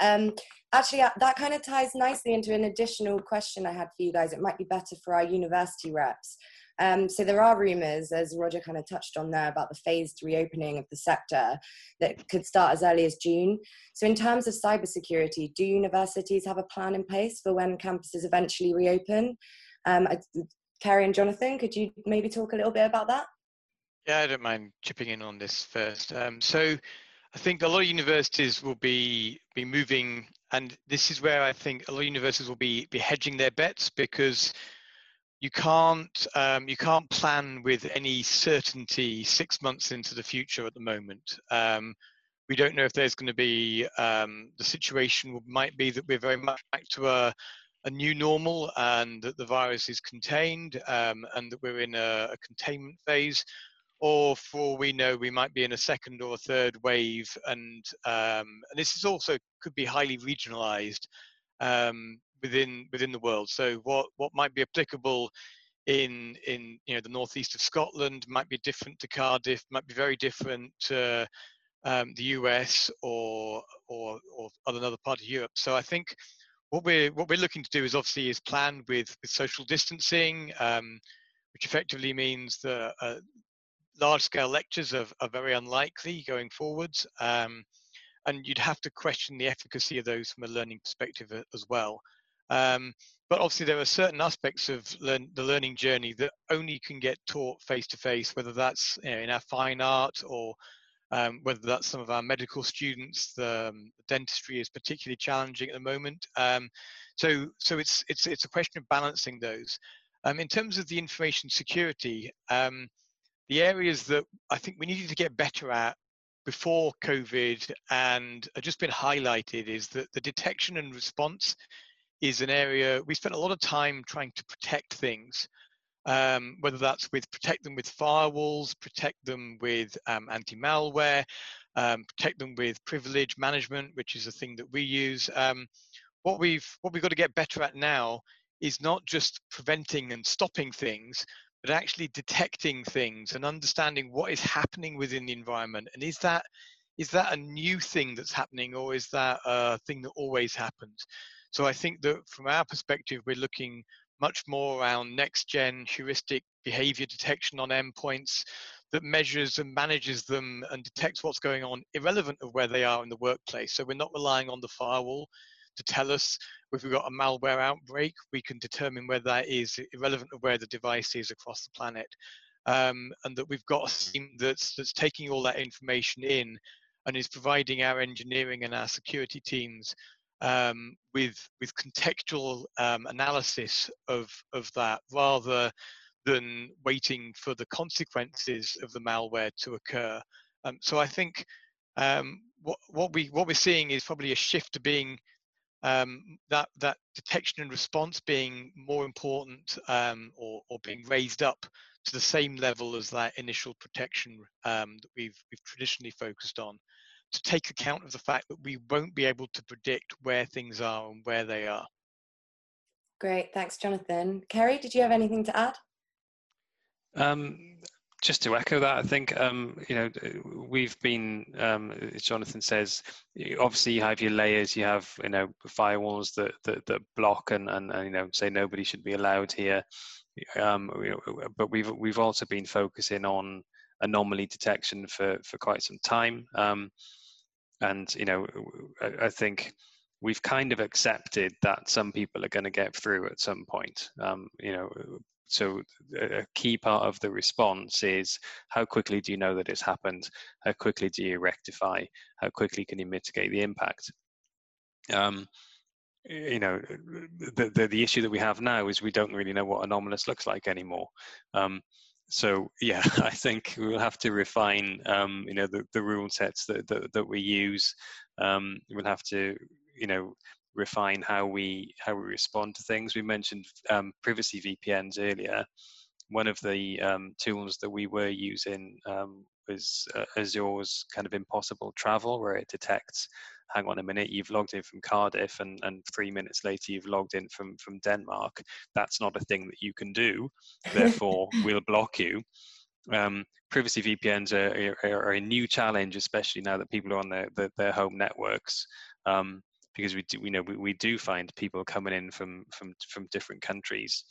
Um, actually, uh, that kind of ties nicely into an additional question I had for you guys. It might be better for our university reps. Um, so there are rumours, as Roger kind of touched on there, about the phased reopening of the sector that could start as early as June. So in terms of cybersecurity, do universities have a plan in place for when campuses eventually reopen? Um, Kerry and Jonathan, could you maybe talk a little bit about that? Yeah, I don't mind chipping in on this first. Um, so I think a lot of universities will be be moving, and this is where I think a lot of universities will be be hedging their bets because you can't um, you can't plan with any certainty six months into the future at the moment. Um, we don't know if there's going to be um, the situation might be that we're very much back to a a new normal and that the virus is contained um, and that we're in a, a, containment phase or for we know, we might be in a second or third wave, and um, and this is also could be highly regionalized um, within within the world. So what what might be applicable in in you know the northeast of Scotland might be different to Cardiff, might be very different to um, the US or or or another part of Europe. So I think what we're what we're looking to do is obviously is plan with with social distancing, um, which effectively means that uh, large scale lectures are, are very unlikely going forwards. Um, and you'd have to question the efficacy of those from a learning perspective as well. Um, but obviously, there are certain aspects of learn, the learning journey that only can get taught face to face, whether that's you know, in our fine art or um, whether that's some of our medical students. The, um, dentistry is particularly challenging at the moment. Um, so, so it's it's it's a question of balancing those. Um, in terms of the information security, um, the areas that I think we needed to get better at before COVID and have just been highlighted is that the detection and response is an area we spent a lot of time trying to protect things, um, whether that's with protect them with firewalls, protect them with um, anti-malware, um, protect them with privilege management, which is a thing that we use. Um, what we've what we've got to get better at now is not just preventing and stopping things, but actually detecting things and understanding what is happening within the environment. And is that is that a new thing that's happening or is that a thing that always happens? So I think that from our perspective, we're looking much more around next gen heuristic behavior detection on endpoints that measures and manages them and detects what's going on irrelevant of where they are in the workplace. So we're not relying on the firewall to tell us if we've got a malware outbreak, we can determine whether that is, irrelevant of where the device is across the planet. Um, and that we've got a team that's, that's taking all that information in and is providing our engineering and our security teams um, with, with contextual um, analysis of, of that rather than waiting for the consequences of the malware to occur. Um, so I think um, what, what, we, what we're seeing is probably a shift to being um, that that detection and response being more important um, or, or being raised up to the same level as that initial protection um, that we've we've traditionally focused on to take account of the fact that we won't be able to predict where things are and where they are. Great, thanks, Jonathan. Kerry, did you have anything to add? Um, just to echo that, I think um, you know we've been, um, Jonathan says, obviously you have your layers, you have you know firewalls that that, that block and, and, and you know say nobody should be allowed here. Um, but we've we've also been focusing on anomaly detection for for quite some time, um, and you know I, I, think we've kind of accepted that some people are going to get through at some point. Um, you know, so a key part of the response is how quickly do you know that it's happened? How quickly do you rectify? How quickly can you mitigate the impact? Um, you know, the, the, the issue that we have now is we don't really know what anomalous looks like anymore. Um, so yeah, I think we'll have to refine, um, you know, the, the rule sets that, that, that we use. Um, we'll have to, you know, refine how we how we respond to things. We mentioned um, privacy VPNs earlier. One of the um, tools that we were using um, was uh, Azure's kind of impossible travel, where it detects, hang on a minute, you've logged in from Cardiff, and, and three minutes later you've logged in from from Denmark. That's not a thing that you can do. Therefore, we'll block you. Um, privacy VPNs are, are, are, a new challenge, especially now that people are on their, their, their home networks. Um, because we do we know we, we do find people coming in from from from different countries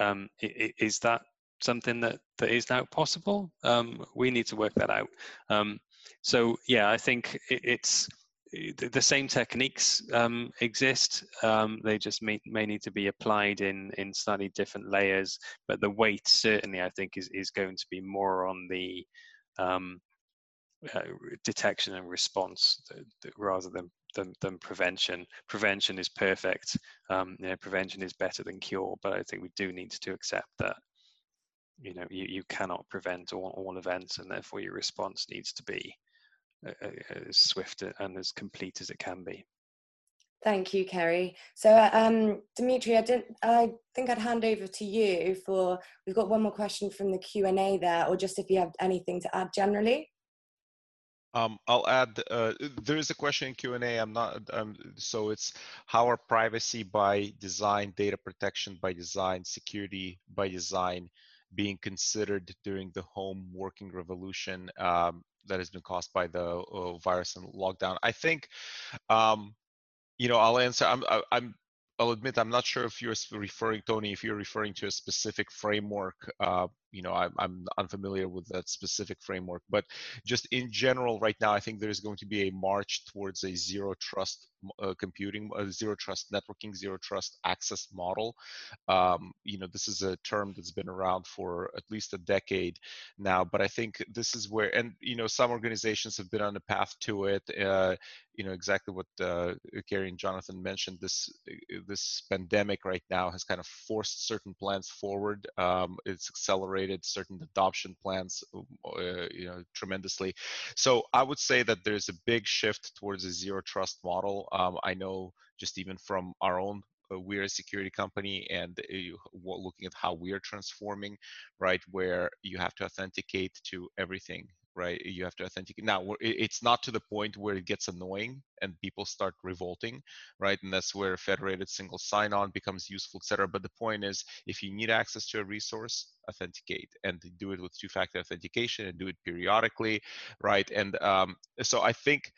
um, is that something that that is now possible um, we need to work that out um, so yeah i think it, it's the same techniques um, exist. Um, they just may, may need to be applied in in slightly different layers. But the weight certainly, I think, is is going to be more on the um, uh, detection and response rather than than, than prevention. Prevention is perfect. Um, you know, prevention is better than cure, but I think we do need to accept that you know you, you cannot prevent all, all events, and therefore your response needs to be uh, uh as swift and as complete as it can be. Thank you, Kerry. So, um, Dimitri, I didn't. I think I'd hand over to you for. We've got one more question from the Q and A there, or just if you have anything to add generally. Um, I'll add, uh, there is a question in Q&A, I'm not, um, so it's how are privacy by design, data protection by design, security by design being considered during the home working revolution um, that has been caused by the uh, virus and lockdown? I think, um, you know, I'll answer, I'm, I'm I'll admit I'm not sure if you're referring, Tony, if you're referring to a specific framework. Uh, you know, I, I'm unfamiliar with that specific framework, but just in general, right now, I think there is going to be a march towards a zero trust uh, computing, uh, zero trust networking, zero trust access model. Um, you know, this is a term that's been around for at least a decade now, but I think this is where, and you know, some organizations have been on the path to it. Uh, you know, exactly what uh, Kerry and Jonathan mentioned. This this pandemic right now has kind of forced certain plans forward. Um, it's accelerated certain adoption plans, uh, you know, tremendously. So I would say that there's a big shift towards a zero trust model. Um, I know just even from our own uh, we're a security company and uh, looking at how we're transforming right where you have to authenticate to everything right you have to authenticate now it's not to the point where it gets annoying and people start revolting right and that's where federated single sign-on becomes useful etc but the point is if you need access to a resource authenticate and do it with two-factor authentication and do it periodically right and um, so i think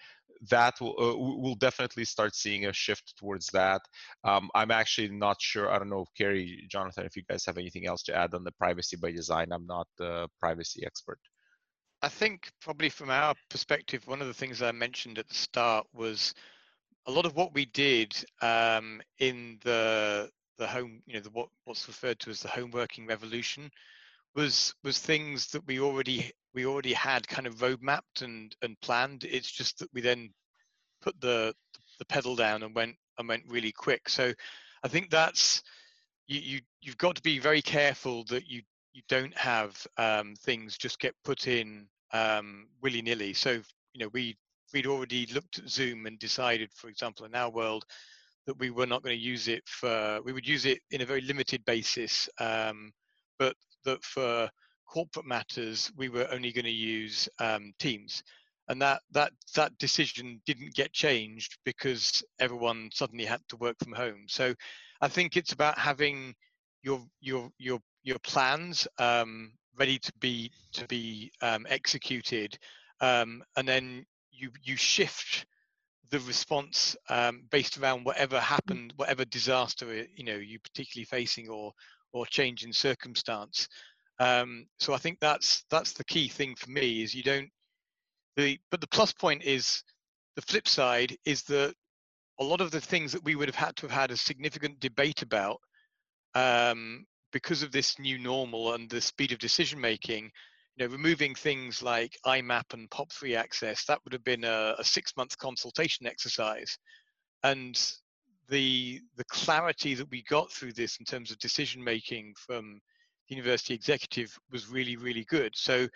that will uh, we'll definitely start seeing a shift towards that. Um, I'm actually not sure. I don't know, Kerry, Jonathan, if you guys have anything else to add on the privacy by design. I'm not the privacy expert. I think probably from our perspective, one of the things I mentioned at the start was a lot of what we did um, in the the home, you know, the, what what's referred to as the home working revolution, was was things that we already we already had kind of road mapped and and planned. It's just that we then put the the pedal down and went and went really quick. So I think that's you you you've got to be very careful that you you don't have um, things just get put in um, willy nilly. So you know we we'd already looked at Zoom and decided, for example, in our world, that we were not going to use it for we would use it in a very limited basis, um, but that for corporate matters we were only going to use um, Teams. And that that that decision didn't get changed because everyone suddenly had to work from home. So I think it's about having your your your your plans um, ready to be to be um, executed, um, and then you you shift the response um, based around whatever happened, whatever disaster you know you particularly facing or or change in circumstance. Um, so I think that's that's the key thing for me is you don't the but the plus point is the flip side is that a lot of the things that we would have had to have had a significant debate about um, because of this new normal and the speed of decision making you know removing things like imap and pop3 access that would have been a, a six month consultation exercise. And the the clarity that we got through this in terms of decision making from the university executive was really really good. So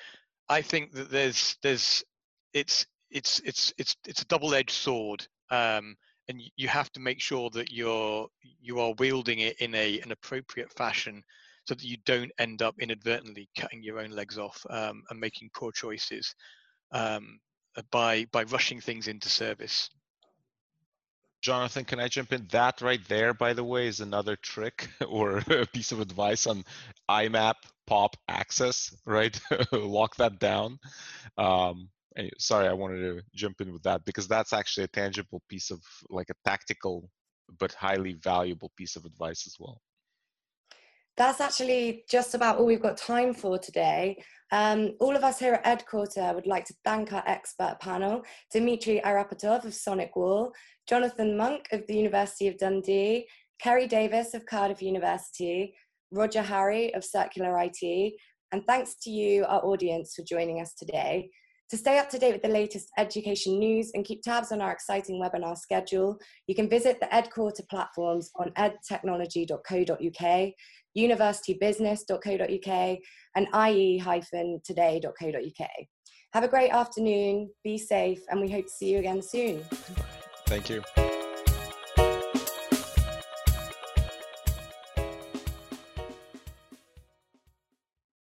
i think that there's there's it's it's it's it's it's a double-edged sword. Um, and you have to make sure that you're you are wielding it in a an appropriate fashion so that you don't end up inadvertently cutting your own legs off um, and making poor choices um, by by rushing things into service Jonathan, can I jump in? That right there, by the way, is another trick or a piece of advice on IMAP POP access, right? Lock that down. Um, sorry, I wanted to jump in with that because that's actually a tangible piece of like a tactical but highly valuable piece of advice as well. That's actually just about all we've got time for today. Um, all of us here at EdQuarter would like to thank our expert panel, Dmitry Ayrapetov of Sonic SonicWall, Jonathan Monk of the University of Dundee, Kerry Davis of Cardiff University, Roger Harry of Circular IT, and thanks to you, our audience, for joining us today. To stay up to date with the latest education news and keep tabs on our exciting webinar schedule, you can visit the EdQuarter platforms on edtechnology.co.uk, universitybusiness.co.uk, and ie-today.co.uk. Have a great afternoon, be safe, and we hope to see you again soon. Thank you.